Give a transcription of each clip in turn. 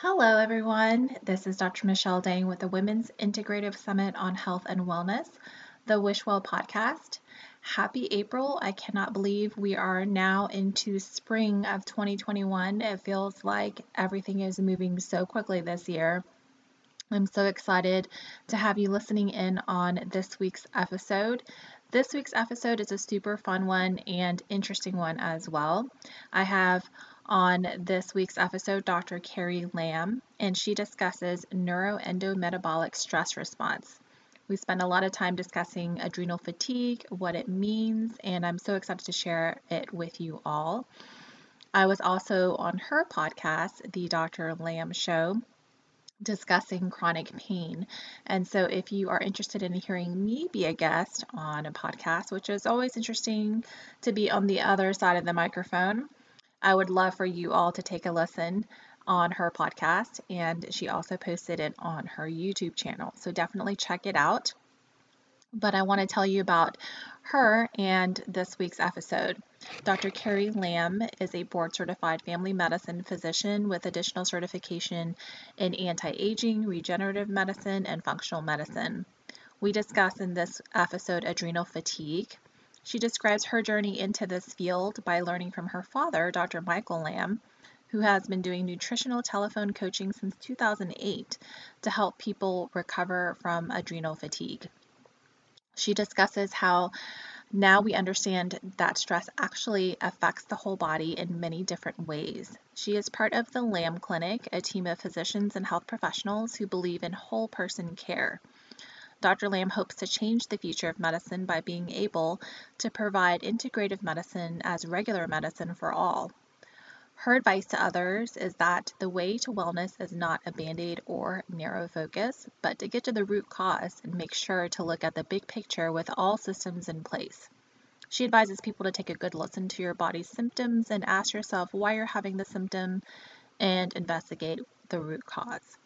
Hello, everyone. This is Dr. Michelle Dang with the Women's Integrative Summit on Health and Wellness, the Wish Well podcast. Happy April. I cannot believe we are now into spring of 2021. It feels like everything is moving so quickly this year. I'm so excited to have you listening in on this week's episode. This week's episode is a super fun one and interesting one as well. I have on this week's episode Dr. Carrie Lam, and she discusses neuroendometabolic stress response. We spend a lot of time discussing adrenal fatigue, what it means, and I'm so excited to share it with you all. I was also on her podcast, The Dr. Lam Show, discussing chronic pain. And so, if you are interested in hearing me be a guest on a podcast, which is always interesting to be on the other side of the microphone, I would love for you all to take a listen on her podcast, and she also posted it on her YouTube channel. So definitely check it out. But I want to tell you about her and this week's episode. Dr. Carrie Lam is a board certified family medicine physician with additional certification in anti aging, regenerative medicine, and functional medicine. We discuss in this episode adrenal fatigue, she describes her journey into this field by learning from her father, Dr. Michael Lam, who has been doing nutritional telephone coaching since 2008 to help people recover from adrenal fatigue. She discusses how now we understand that stress actually affects the whole body in many different ways. She is part of the Lam Clinic, a team of physicians and health professionals who believe in whole person care. Dr. Lam hopes to change the future of medicine by being able to provide integrative medicine as regular medicine for all. Her advice to others is that the way to wellness is not a band aid or narrow focus, but to get to the root cause and make sure to look at the big picture with all systems in place. She advises people to take a good listen to your body's symptoms and ask yourself why you're having the symptom and investigate the root cause.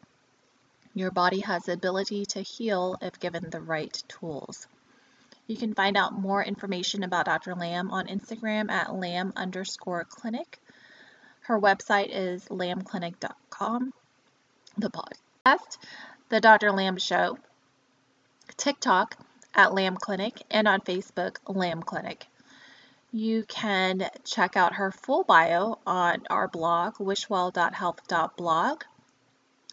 Your body has the ability to heal if given the right tools. You can find out more information about Dr. Lam on Instagram at lam underscore clinic. Her website is lamclinic.com. The podcast, The Dr. Lam Show, TikTok at Lam Clinic, and on Facebook, Lam Clinic. You can check out her full bio on our blog, wishwell.health.blog.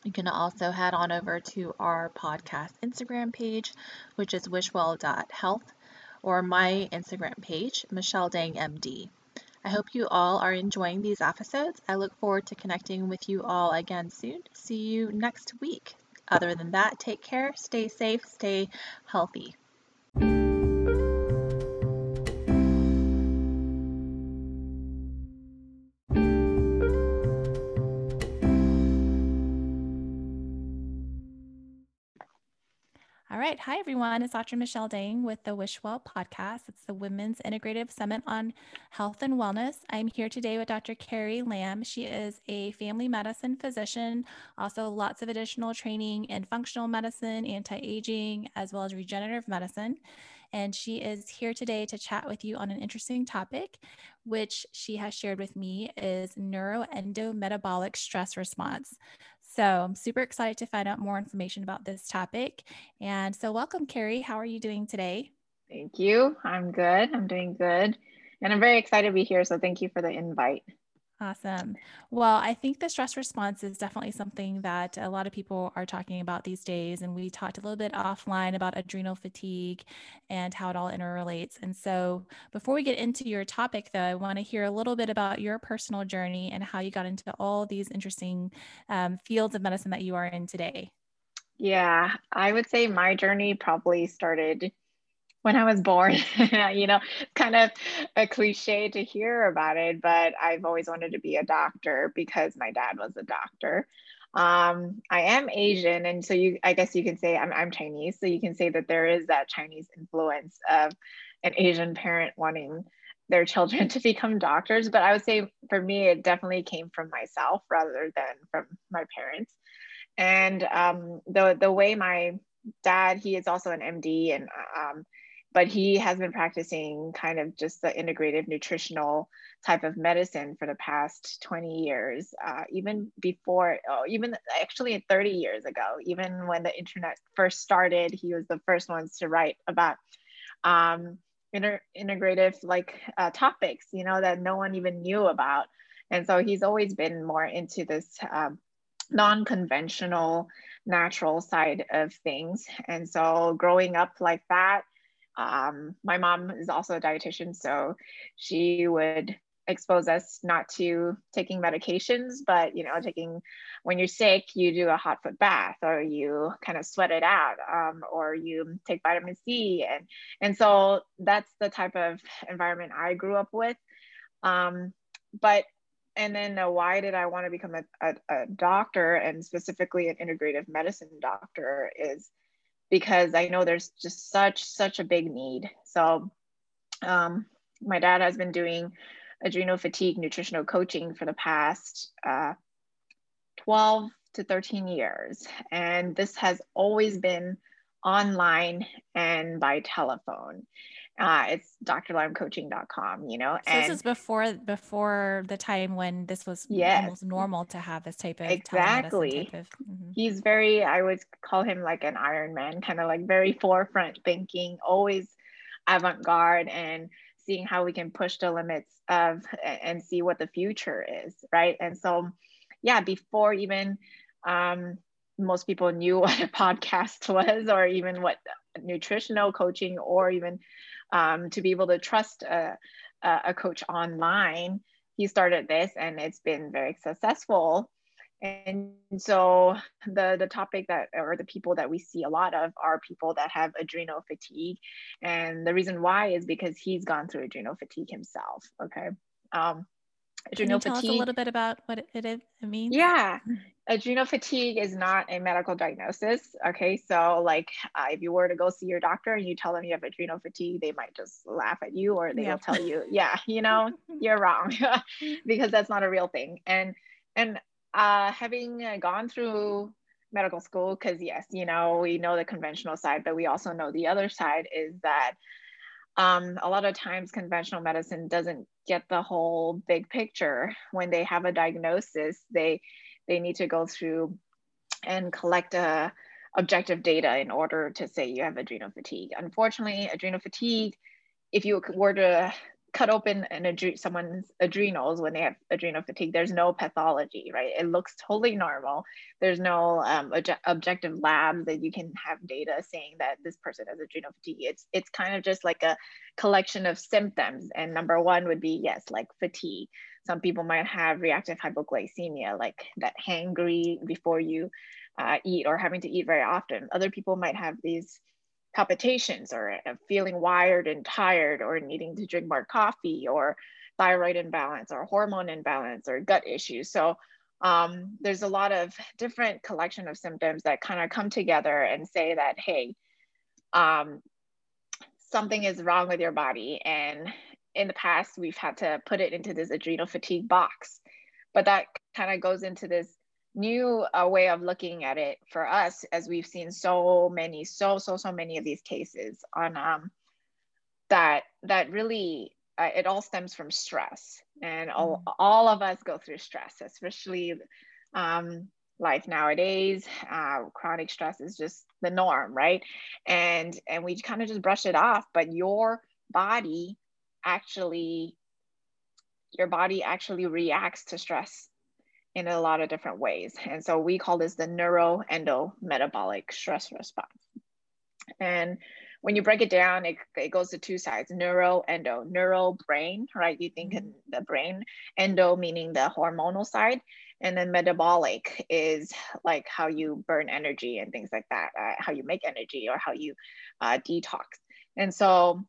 You can also head on over to our podcast Instagram page, which is wishwell.health, or my Instagram page, Michelle Dang MD. I hope you all are enjoying these episodes. I look forward to connecting with you all again soon. See you next week. Other than that, take care, stay safe, stay healthy. Right. Hi, everyone. It's Dr. Michelle Dang with the Wishwell podcast. It's the Women's Integrative Summit on Health and Wellness. I'm here today with Dr. Carrie Lam. She is a family medicine physician, also lots of additional training in functional medicine, anti aging, as well as regenerative medicine. And she is here today to chat with you on an interesting topic, which she has shared with me is neuroendometabolic stress response. So I'm super excited to find out more information about this topic. And so, welcome, Carrie. How are you doing today? Thank you. I'm good. I'm doing good. And I'm very excited to be here. So, thank you for the invite. Awesome. Well, I think the stress response is definitely something that a lot of people are talking about these days. And we talked a little bit offline about adrenal fatigue and how it all interrelates. And so, before we get into your topic, though, I want to hear a little bit about your personal journey and how you got into all these interesting um, fields of medicine that you are in today. Yeah, I would say my journey probably started when I was born. you know, it's kind of a cliche to hear about it, but I've always wanted to be a doctor because my dad was a doctor. Um, I am Asian, and so you, I guess you can say I'm, I'm Chinese, so you can say that there is that Chinese influence of an Asian parent wanting their children to become doctors. But I would say for me, it definitely came from myself rather than from my parents. And um, the the way my dad, he is also an MD, and um, but he has been practicing kind of just the integrative nutritional type of medicine for the past 20 years, uh, even before, oh, even actually 30 years ago, even when the internet first started, he was the first ones to write about um, inter- integrative like uh, topics, you know, that no one even knew about. And so he's always been more into this um, non-conventional natural side of things. And so growing up like that, um, my mom is also a dietitian, so she would expose us not to taking medications, but you know, taking when you're sick, you do a hot foot bath or you kind of sweat it out, um, or you take vitamin C, and and so that's the type of environment I grew up with. Um, but and then uh, why did I want to become a, a, a doctor and specifically an integrative medicine doctor is because I know there's just such such a big need. So um, my dad has been doing adrenal fatigue nutritional coaching for the past uh, 12 to 13 years. And this has always been online and by telephone. Uh, it's drlamcoaching.com, you know. So and this is before before the time when this was yes. almost normal to have this type of exactly. Type of, mm-hmm. He's very, I would call him like an Iron Man, kind of like very forefront thinking, always avant-garde and seeing how we can push the limits of and see what the future is, right? And so, yeah, before even um, most people knew what a podcast was, or even what nutritional coaching, or even um, to be able to trust a, a coach online, he started this, and it's been very successful. And so the the topic that or the people that we see a lot of are people that have adrenal fatigue, and the reason why is because he's gone through adrenal fatigue himself. Okay. Um, adrenal Can you tell fatigue, us a little bit about what it, it means? Yeah, adrenal fatigue is not a medical diagnosis. Okay, so like uh, if you were to go see your doctor and you tell them you have adrenal fatigue, they might just laugh at you or they'll yeah. tell you, yeah, you know, you're wrong because that's not a real thing. And and uh, having uh, gone through medical school, because yes, you know, we know the conventional side, but we also know the other side is that um, a lot of times conventional medicine doesn't get the whole big picture. When they have a diagnosis, they they need to go through and collect a uh, objective data in order to say you have adrenal fatigue. Unfortunately, adrenal fatigue, if you were to cut open an adre- someone's adrenals when they have adrenal fatigue there's no pathology right? It looks totally normal. There's no um, objective labs that you can have data saying that this person has adrenal fatigue. It's it's kind of just like a collection of symptoms. And number one would be yes like fatigue. Some people might have reactive hypoglycemia like that hangry before you uh, eat or having to eat very often. Other people might have these palpitations or feeling wired and tired or needing to drink more coffee or thyroid imbalance or hormone imbalance or gut issues. So um, there's a lot of different collection of symptoms that kind of come together and say that, hey, um, something is wrong with your body. And in the past, we've had to put it into this adrenal fatigue box. But that kind of goes into this new uh, way of looking at it for us as we've seen so many so so so many of these cases on um that that really uh, it all stems from stress and all, mm. all of us go through stress especially um life nowadays uh, chronic stress is just the norm right and and we kind of just brush it off but your body actually your body actually reacts to stress in a lot of different ways. And so we call this the neuroendometabolic stress response. And when you break it down, it, it goes to two sides, neuro, endo, neuro brain, right? You think in the brain, endo meaning the hormonal side, and then metabolic is like how you burn energy and things like that, uh, how you make energy or how you uh, detox. And so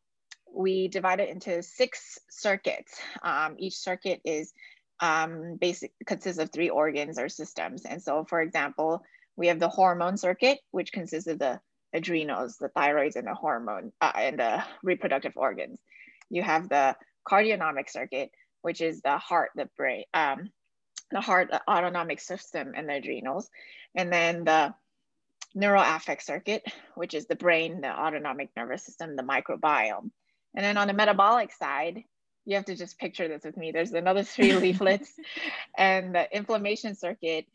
we divide it into six circuits. Um, each circuit is um, basic consists of three organs or systems. And so, for example, we have the hormone circuit, which consists of the adrenals, the thyroids, and the hormone uh, and the reproductive organs. You have the cardionomic circuit, which is the heart, the brain, um, the heart, the autonomic system, and the adrenals. And then the neuroaffect circuit, which is the brain, the autonomic nervous system, the microbiome. And then on the metabolic side, you have to just picture this with me. There's another three leaflets, and the inflammation circuit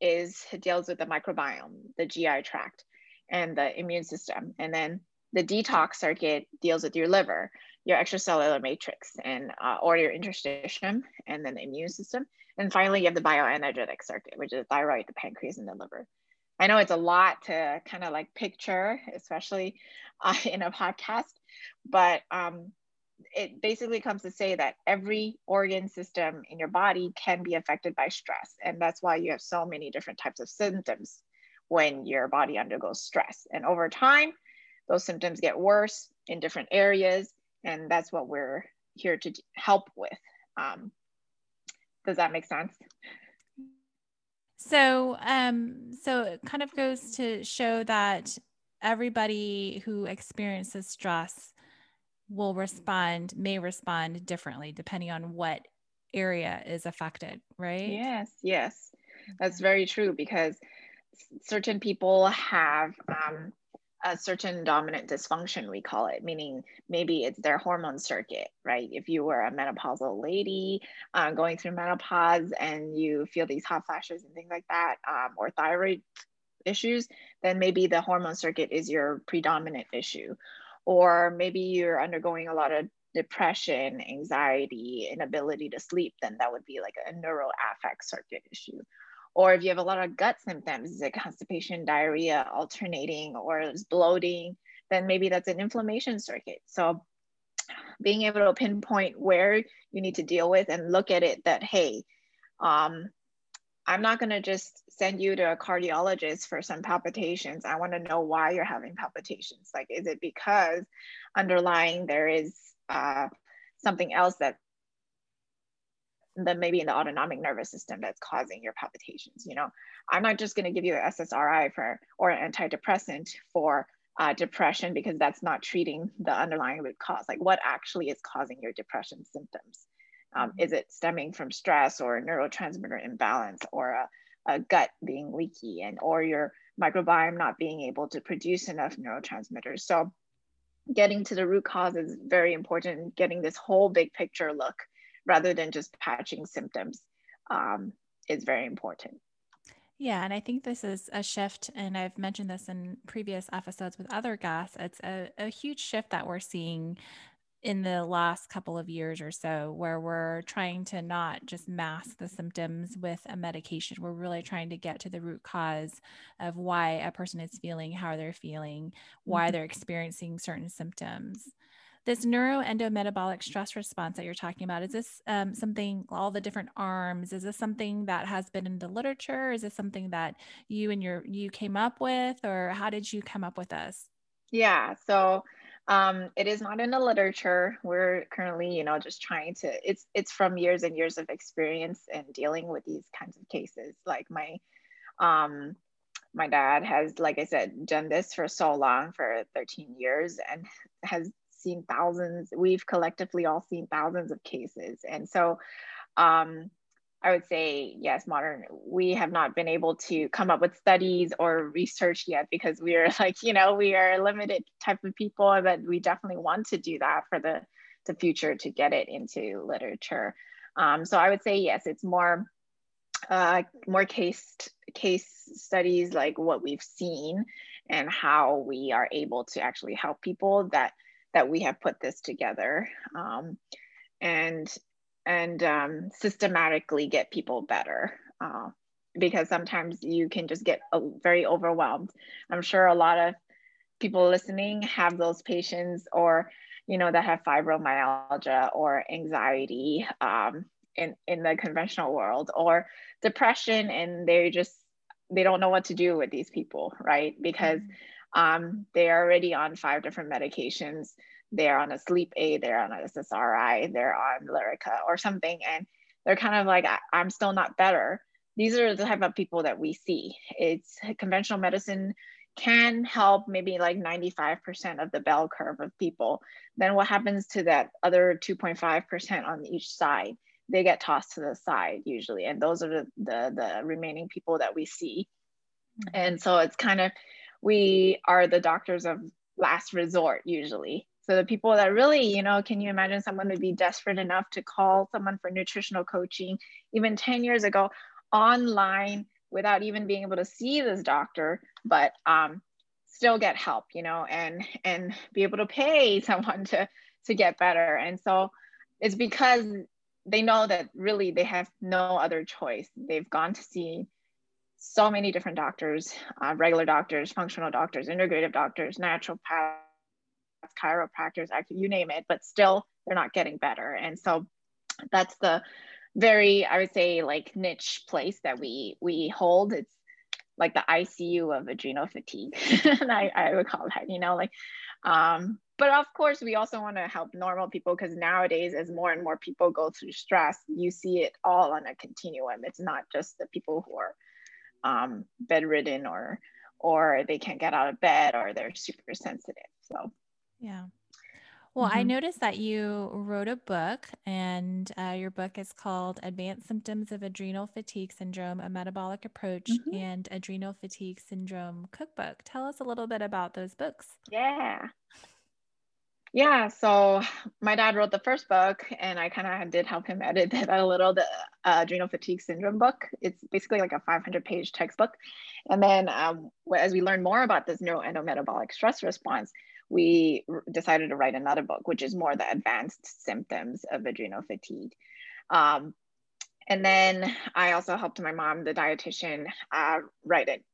is deals with the microbiome, the GI tract, and the immune system. And then the detox circuit deals with your liver, your extracellular matrix, and uh, or your interstitium, and then the immune system. And finally, you have the bioenergetic circuit, which is the thyroid, the pancreas, and the liver. I know it's a lot to kind of like picture, especially uh, in a podcast, but um, it basically comes to say that every organ system in your body can be affected by stress. And that's why you have so many different types of symptoms when your body undergoes stress. And over time, those symptoms get worse in different areas. And that's what we're here to help with. Um, does that make sense? So, um, so it kind of goes to show that everybody who experiences stress will respond, may respond differently depending on what area is affected, right? Yes, yes, that's very true because certain people have um, a certain dominant dysfunction, we call it, meaning maybe it's their hormone circuit, right? If you were a menopausal lady uh, going through menopause and you feel these hot flashes and things like that, um, or thyroid issues, then maybe the hormone circuit is your predominant issue. Or maybe you're undergoing a lot of depression, anxiety, inability to sleep, then that would be like a neuroaffect circuit issue or if you have a lot of gut symptoms, it constipation, diarrhea, alternating, or bloating, then maybe that's an inflammation circuit. So being able to pinpoint where you need to deal with and look at it that, hey, um, I'm not going to just send you to a cardiologist for some palpitations. I want to know why you're having palpitations. Like, is it because underlying there is uh, something else that then maybe in the autonomic nervous system that's causing your palpitations. You know, I'm not just going to give you an SSRI for or an antidepressant for uh, depression because that's not treating the underlying root cause. Like, what actually is causing your depression symptoms? Um, mm-hmm. is it stemming from stress or neurotransmitter imbalance or a, a gut being leaky and or your microbiome not being able to produce enough neurotransmitters? So, getting to the root cause is very important. Getting this whole big picture look rather than just patching symptoms um, is very important. Yeah, and I think this is a shift, and I've mentioned this in previous episodes with other guests. It's a, a huge shift that we're seeing in the last couple of years or so, where we're trying to not just mask the symptoms with a medication. We're really trying to get to the root cause of why a person is feeling how they're feeling, why mm-hmm. they're experiencing certain symptoms this neuroendometabolic stress response that you're talking about is this um, something all the different arms is this something that has been in the literature is this something that you and your you came up with or how did you come up with this yeah so um, it is not in the literature we're currently you know just trying to it's it's from years and years of experience and dealing with these kinds of cases like my um my dad has like i said done this for so long for 13 years and has seen thousands, we've collectively all seen thousands of cases. And so um, I would say, yes, modern, we have not been able to come up with studies or research yet because we are like, you know, we are a limited type of people, but we definitely want to do that for the, the future to get it into literature. Um, so I would say, yes, it's more, uh, more case, case studies like what we've seen and how we are able to actually help people that that we have put this together um, and and um, systematically get people better uh, because sometimes you can just get very overwhelmed. I'm sure a lot of people listening have those patients or you know that have fibromyalgia or anxiety um, in in the conventional world or depression and they just they don't know what to do with these people right? Because mm-hmm. um, they're already on five different medications. They're on a sleep aid, they're on a SSRI, they're on Lyrica or something, and they're kind of like, I'm still not better. These are the type of people that we see. It's conventional medicine can help maybe like 95% of the bell curve of people. Then what happens to that other 2.5% on each side? They get tossed to the side usually. And those are the, the, the remaining people that we see. Mm-hmm. And so it's kind of we are the doctors of last resort usually. So the people that really, you know, can you imagine someone would be desperate enough to call someone for nutritional coaching even 10 years ago online without even being able to see this doctor, but um, still get help, you know, and and be able to pay someone to to get better. And so it's because they know that really they have no other choice. They've gone to see so many different doctors, uh, regular doctors, functional doctors, integrative doctors, naturopaths, chiropractors, actually, you name it, but still they're not getting better. And so that's the very, I would say, like niche place that we we hold. It's like the ICU of adrenal fatigue. and I, I would call that, you know, like um, but of course, we also want to help normal people because nowadays, as more and more people go through stress, you see it all on a continuum. It's not just the people who are um, bedridden or or they can't get out of bed or they're super sensitive. So yeah. Well, mm-hmm. I noticed that you wrote a book, and uh, your book is called Advanced Symptoms of Adrenal Fatigue Syndrome A Metabolic Approach mm-hmm. and Adrenal Fatigue Syndrome Cookbook. Tell us a little bit about those books. Yeah. Yeah, so my dad wrote the first book, and I kind of did help him edit that a little. The uh, adrenal fatigue syndrome book. It's basically like a 500 page textbook. And then um, as we learn more about this neuroendometabolic stress response, we decided to write another book, which is more the advanced symptoms of adrenal fatigue. Um, and then I also helped my mom, the dietitian, uh, write it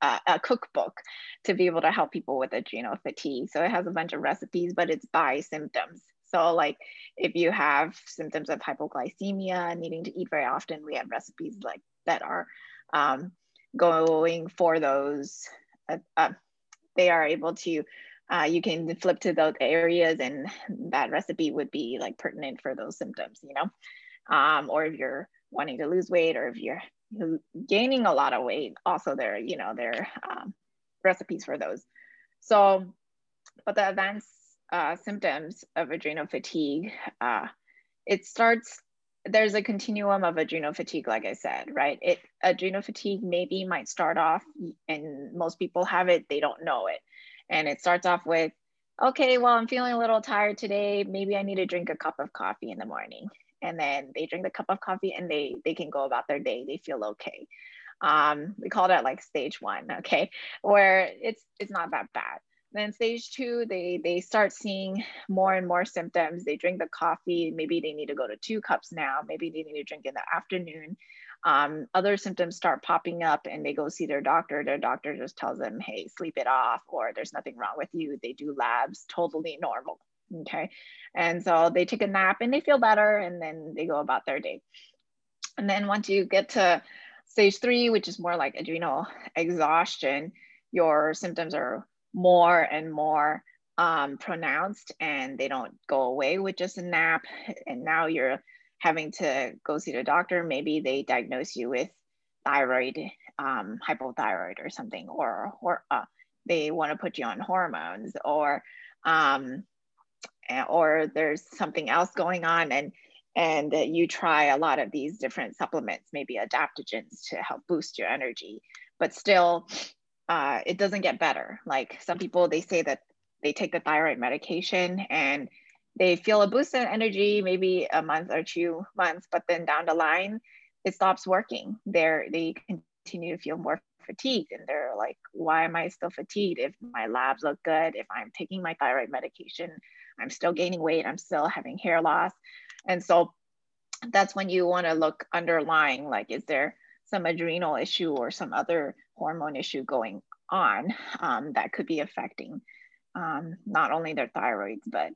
uh, a cookbook to be able to help people with adrenal fatigue. So it has a bunch of recipes, but it's by symptoms. So like if you have symptoms of hypoglycemia, needing to eat very often, we have recipes like that are um, going for those. Uh, uh, they are able to. Uh, you can flip to those areas, and that recipe would be like pertinent for those symptoms. You know, um, or if you're wanting to lose weight, or if you're gaining a lot of weight also there you know there um, recipes for those. So but the advanced uh, symptoms of adrenal fatigue uh, it starts there's a continuum of adrenal fatigue like i said right? It adrenal fatigue maybe might start off and most people have it they don't know it and it starts off with okay well i'm feeling a little tired today. Maybe i need to drink a cup of coffee in the morning. And then they drink the cup of coffee and they they can go about their day. They feel okay. Um, we call that like stage one okay? Where it's it's not that bad. Then stage two they they start seeing more and more symptoms. They drink the coffee. Maybe they need to go to two cups now. Maybe they need to drink in the afternoon um, other symptoms start popping up and they go see their doctor their doctor just tells them hey sleep it off or there's nothing wrong with you they do labs totally normal Okay. And so they take a nap and they feel better and then they go about their day. And then once you get to stage three, which is more like adrenal exhaustion, your symptoms are more and more um, pronounced and they don't go away with just a nap. And now you're having to go see the doctor. Maybe they diagnose you with thyroid, um, hypothyroid or something, or, or uh, they want to put you on hormones or um, or there's something else going on and and you try a lot of these different supplements maybe adaptogens to help boost your energy but still uh, it doesn't get better like some people they say that they take the thyroid medication and they feel a boost in energy maybe a month or two months but then down the line it stops working they're they continue to feel more fatigued and they're like why am i still fatigued if my labs look good if i'm taking my thyroid medication I'm still gaining weight, I'm still having hair loss. And so that's when you want to look underlying like, is there some adrenal issue or some other hormone issue going on um, that could be affecting um, not only their thyroids, but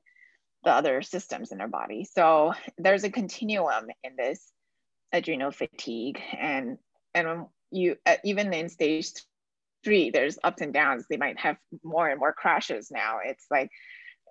the other systems in their body. So there's a continuum in this adrenal fatigue. And, and you, uh, even in stage three, there's ups and downs. They might have more and more crashes now. It's like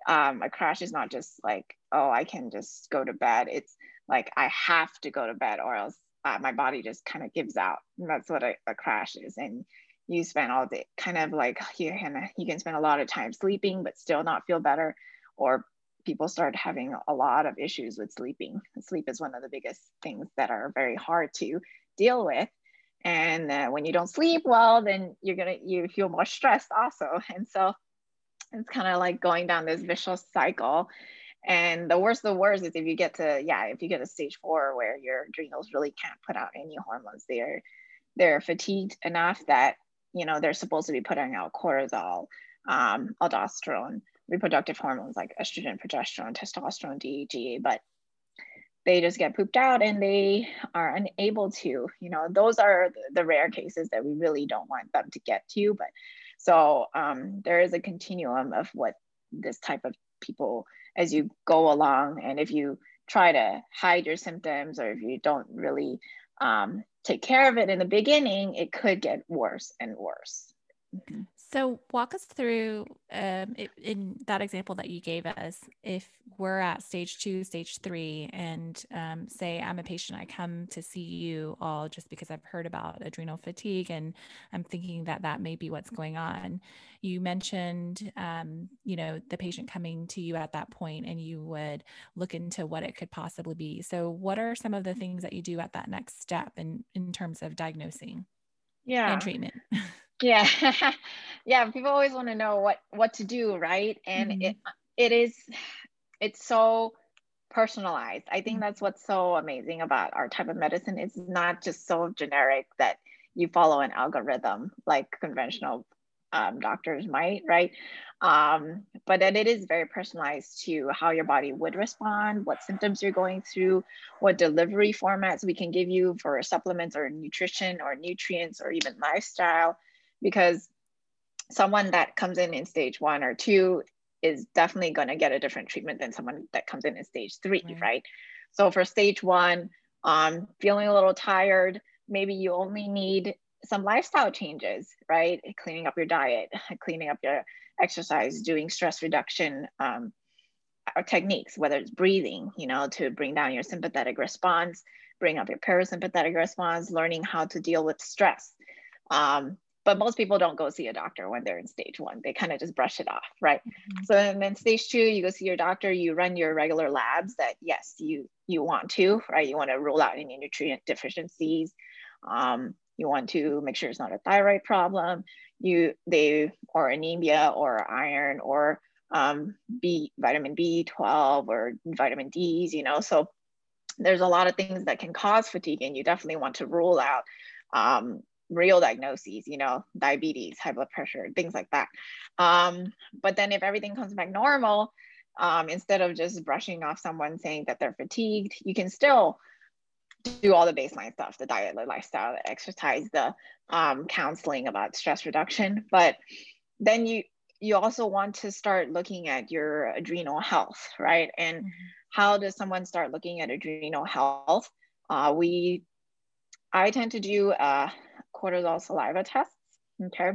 um, a crash is not just like oh i can just go to bed it's like i have to go to bed or else uh, my body just kind of gives out and that's what a, a, crash is and you spend all day kind of like you can you can spend a lot of time sleeping but still not feel better or people start having a lot of issues with sleeping. Sleep is one of the biggest things that are very hard to deal with. And uh, when you don't sleep well then you're gonna you feel more stressed also. And so it's kind of like going down this vicious cycle. And the worst the worst is if you get to yeah if you get to stage four where your adrenals really can't put out any hormones they're they're fatigued enough that you know they're supposed to be putting out cortisol um, aldosterone reproductive hormones like estrogen progesterone testosterone DHEA but they just get pooped out and they are unable to you know those are the rare cases that we really don't want them to get to but so um, there is a continuum of what this type of people as you go along and if you try to hide your symptoms or if you don't really um, take care of it in the beginning it could get worse and worse mm-hmm. So, walk us through um, in that example that you gave us. If we're at stage two, stage three, and um, say I'm a patient, I come to see you all just because I've heard about adrenal fatigue and I'm thinking that that may be what's going on. You mentioned, um, you know, the patient coming to you at that point and you would look into what it could possibly be. So, what are some of the things that you do at that next step in, in terms of diagnosing yeah. and treatment? yeah. Yeah people always want to know what what to do right? And mm-hmm. it it is it's so personalized. I think mm-hmm. that's what's so amazing about our type of medicine. It's not just so generic that you follow an algorithm like conventional um, doctors might right? Um, but then it is very personalized to how your body would respond what symptoms you're going through what delivery formats we can give you for supplements or nutrition or nutrients or even lifestyle because someone that comes in in stage one or two is definitely going to get a different treatment than someone that comes in in stage three, right? right? So for stage one, um, feeling a little tired, maybe you only need some lifestyle changes, right? Cleaning up your diet, cleaning up your exercise, doing stress reduction um, techniques, whether it's breathing, you know, to bring down your sympathetic response, bring up your parasympathetic response, learning how to deal with stress. Um, but most people don't go see a doctor when they're in stage one. They kind of just brush it off right? Mm-hmm. so and then stage two you go see your doctor you run your regular labs that yes you you want to right? You want to rule out any nutrient deficiencies. Um, you want to make sure it's not a thyroid problem. You they or anemia or iron or um, b vitamin b12 or vitamin d's you know? So there's a lot of things that can cause fatigue and you definitely want to rule out um, real diagnoses, you know, diabetes, high blood pressure, things like that. Um, but then if everything comes back normal, um, instead of just brushing off someone saying that they're fatigued, you can still do all the baseline stuff, the diet, the lifestyle, the exercise, the um, counseling about stress reduction. But then you you also want to start looking at your adrenal health, right? And how does someone start looking at adrenal health? Uh, we I tend to do uh, cortisol saliva tests, okay?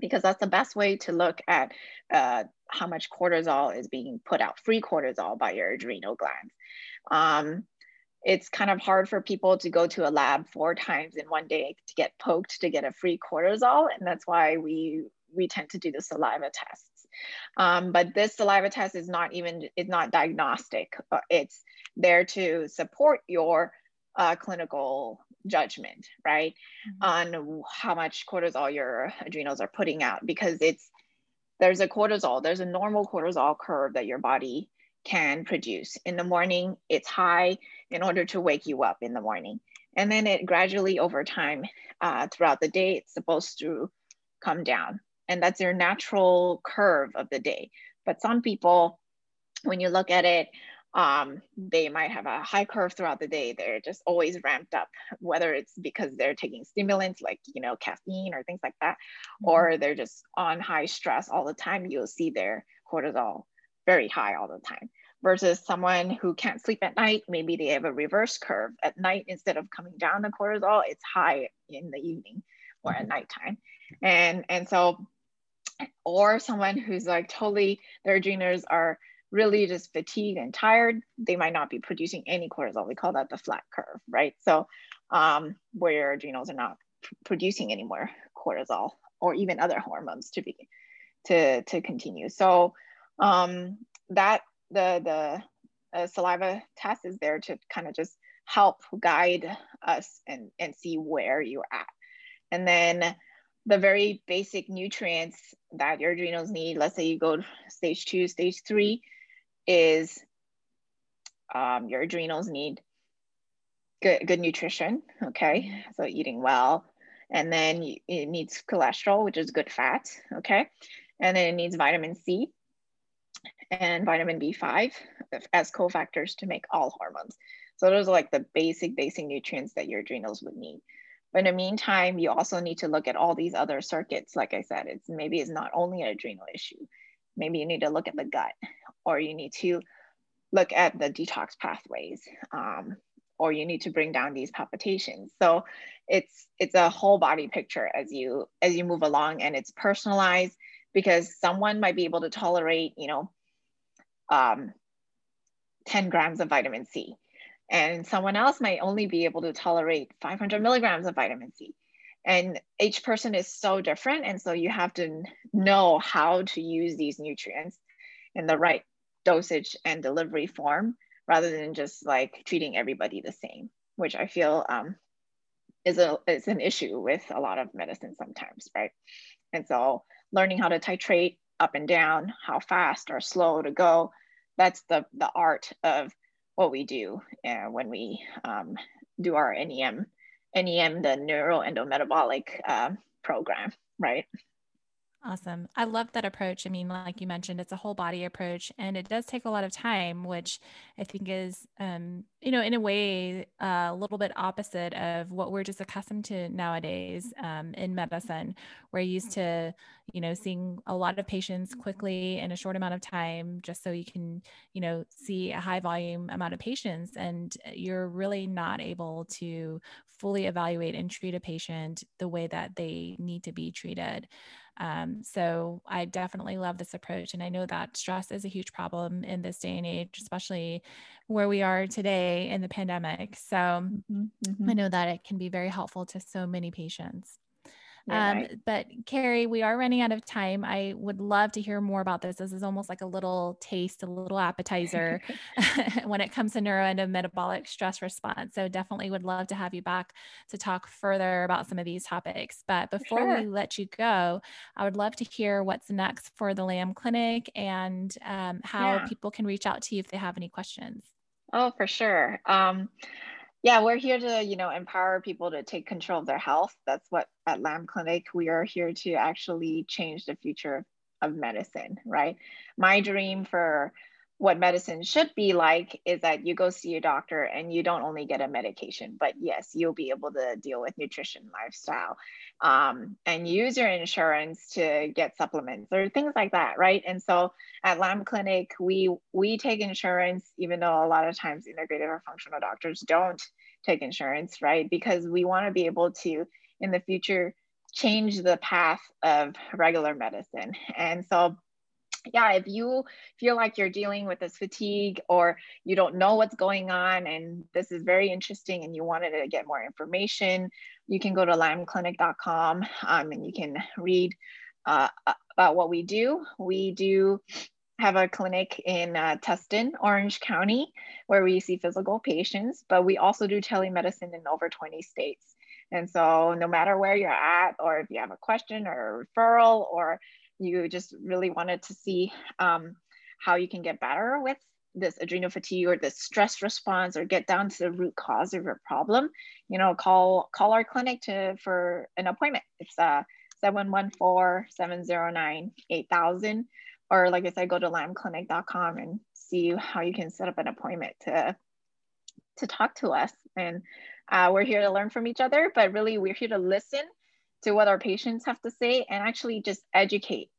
Because that's the best way to look at uh, how much cortisol is being put out, free cortisol by your adrenal glands. Um, it's kind of hard for people to go to a lab four times in one day to get poked to get a free cortisol. And that's why we, we tend to do the saliva tests. Um, but this saliva test is not even, it's not diagnostic. It's there to support your uh, clinical judgment, right? Mm-hmm. On how much cortisol your adrenals are putting out because it's there's a cortisol, there's a normal cortisol curve that your body can produce. In the morning, it's high in order to wake you up in the morning. And then it gradually over time uh, throughout the day, it's supposed to come down. And that's your natural curve of the day. But some people, when you look at it, um, they might have a high curve throughout the day. They're just always ramped up, whether it's because they're taking stimulants like, you know, caffeine or things like that, mm-hmm. or they're just on high stress all the time. You'll see their cortisol very high all the time versus someone who can't sleep at night. Maybe they have a reverse curve at night. Instead of coming down the cortisol, it's high in the evening or at nighttime. And, and so, or someone who's like totally, their adrenals are really just fatigued and tired, they might not be producing any cortisol. We call that the flat curve, right? So um, where your adrenals are not producing any more cortisol or even other hormones to be to to continue. So um, that the the uh, saliva test is there to kind of just help guide us and, and see where you're at. And then the very basic nutrients that your adrenals need, let's say you go to stage two, stage three, is um, your adrenals need good, good nutrition, okay? So eating well. And then it needs cholesterol, which is good fat, okay? And then it needs vitamin C and vitamin B5 as cofactors to make all hormones. So those are like the basic, basic nutrients that your adrenals would need. But in the meantime, you also need to look at all these other circuits. Like I said, it's maybe it's not only an adrenal issue. Maybe you need to look at the gut, or you need to look at the detox pathways, um, or you need to bring down these palpitations. So it's it's a whole body picture as you as you move along, and it's personalized because someone might be able to tolerate, you know, um, 10 grams of vitamin C and someone else might only be able to tolerate 500 milligrams of vitamin C. And each person is so different. And so you have to know how to use these nutrients in the right dosage and delivery form rather than just like treating everybody the same, which I feel um, is, a, is an issue with a lot of medicine sometimes, right? And so learning how to titrate up and down, how fast or slow to go, that's the, the art of what we do uh, when we um, do our NEM, NEM, the neuroendometabolic uh, program, right? Awesome. I love that approach. I mean, like you mentioned, it's a whole body approach and it does take a lot of time, which I think is, um, you know, in a way, uh, a little bit opposite of what we're just accustomed to nowadays um, in medicine. We're used to, you know, seeing a lot of patients quickly in a short amount of time, just so you can, you know, see a high volume amount of patients. And you're really not able to fully evaluate and treat a patient the way that they need to be treated. Um, so I definitely love this approach. And I know that stress is a huge problem in this day and age, especially where we are today in the pandemic. So mm-hmm, mm-hmm. I know that it can be very helpful to so many patients. Um, right. But Carrie, we are running out of time. I would love to hear more about this. This is almost like a little taste, a little appetizer when it comes to neuroendometabolic stress response. So definitely would love to have you back to talk further about some of these topics. But before sure. we let you go, I would love to hear what's next for the Lam Clinic and um, how yeah. people can reach out to you if they have any questions. Oh, for sure. Um, yeah we're here to you know empower people to take control of their health. That's what at lam clinic we are here to actually change the future of medicine right? My dream for what medicine should be like is that you go see a doctor and you don't only get a medication, but yes, you'll be able to deal with nutrition, lifestyle, um, and use your insurance to get supplements or things like that, right? And so at Lam Clinic, we we take insurance, even though a lot of times integrative or functional doctors don't take insurance, right? Because we want to be able to in the future change the path of regular medicine, and so yeah, if you feel like you're dealing with this fatigue or you don't know what's going on and this is very interesting and you wanted to get more information, you can go to lamclinic.com um, and you can read uh, about what we do. We do have a clinic in uh, Tustin, Orange County, where we see physical patients, but we also do telemedicine in over 20 states. And so no matter where you're at, or if you have a question or a referral, or you just really wanted to see um, how you can get better with this adrenal fatigue or this stress response or get down to the root cause of your problem, you know, call call our clinic to for an appointment. It's uh 714-709-8000 or like I said, go to lamclinic.com and see how you can set up an appointment to to talk to us. And uh, we're here to learn from each other, but really we're here to listen to what our patients have to say and actually just educate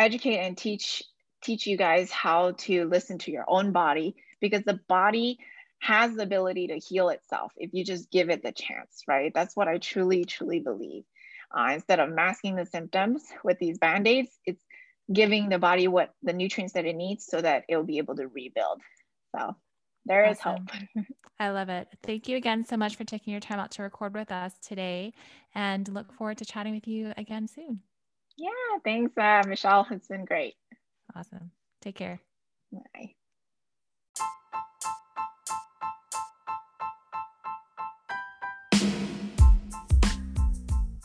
educate and teach teach you guys how to listen to your own body because the body has the ability to heal itself if you just give it the chance right that's what i truly truly believe uh, instead of masking the symptoms with these band-aids it's giving the body what the nutrients that it needs so that it'll be able to rebuild so there awesome. is hope. I love it. Thank you again so much for taking your time out to record with us today and look forward to chatting with you again soon. Yeah, thanks, uh, Michelle. It's been great. Awesome. Take care. Bye.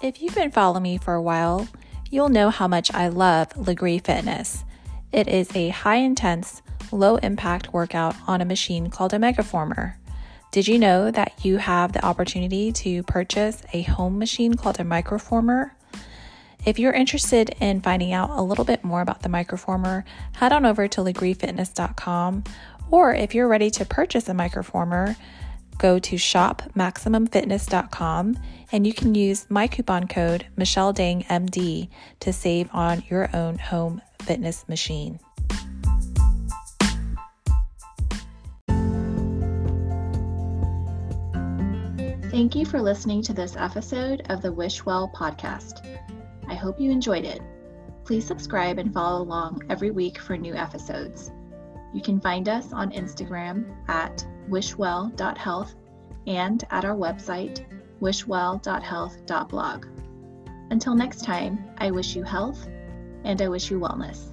If you've been following me for a while, you'll know how much I love Lagree Fitness. It is a high intense, low impact workout on a machine called a Megaformer. Did you know that you have the opportunity to purchase a home machine called a Microformer? If you're interested in finding out a little bit more about the Microformer, head on over to lagreefitness.com. Or if you're ready to purchase a Microformer, go to shopmaximumfitness.com and you can use my coupon code Michelle Dang MD to save on your own home fitness machine. Thank you for listening to this episode of the Wish Well podcast. I hope you enjoyed it. Please subscribe and follow along every week for new episodes. You can find us on Instagram at wishwell.health and at our website, wishwell.health.blog. Until next time, I wish you health and I wish you wellness.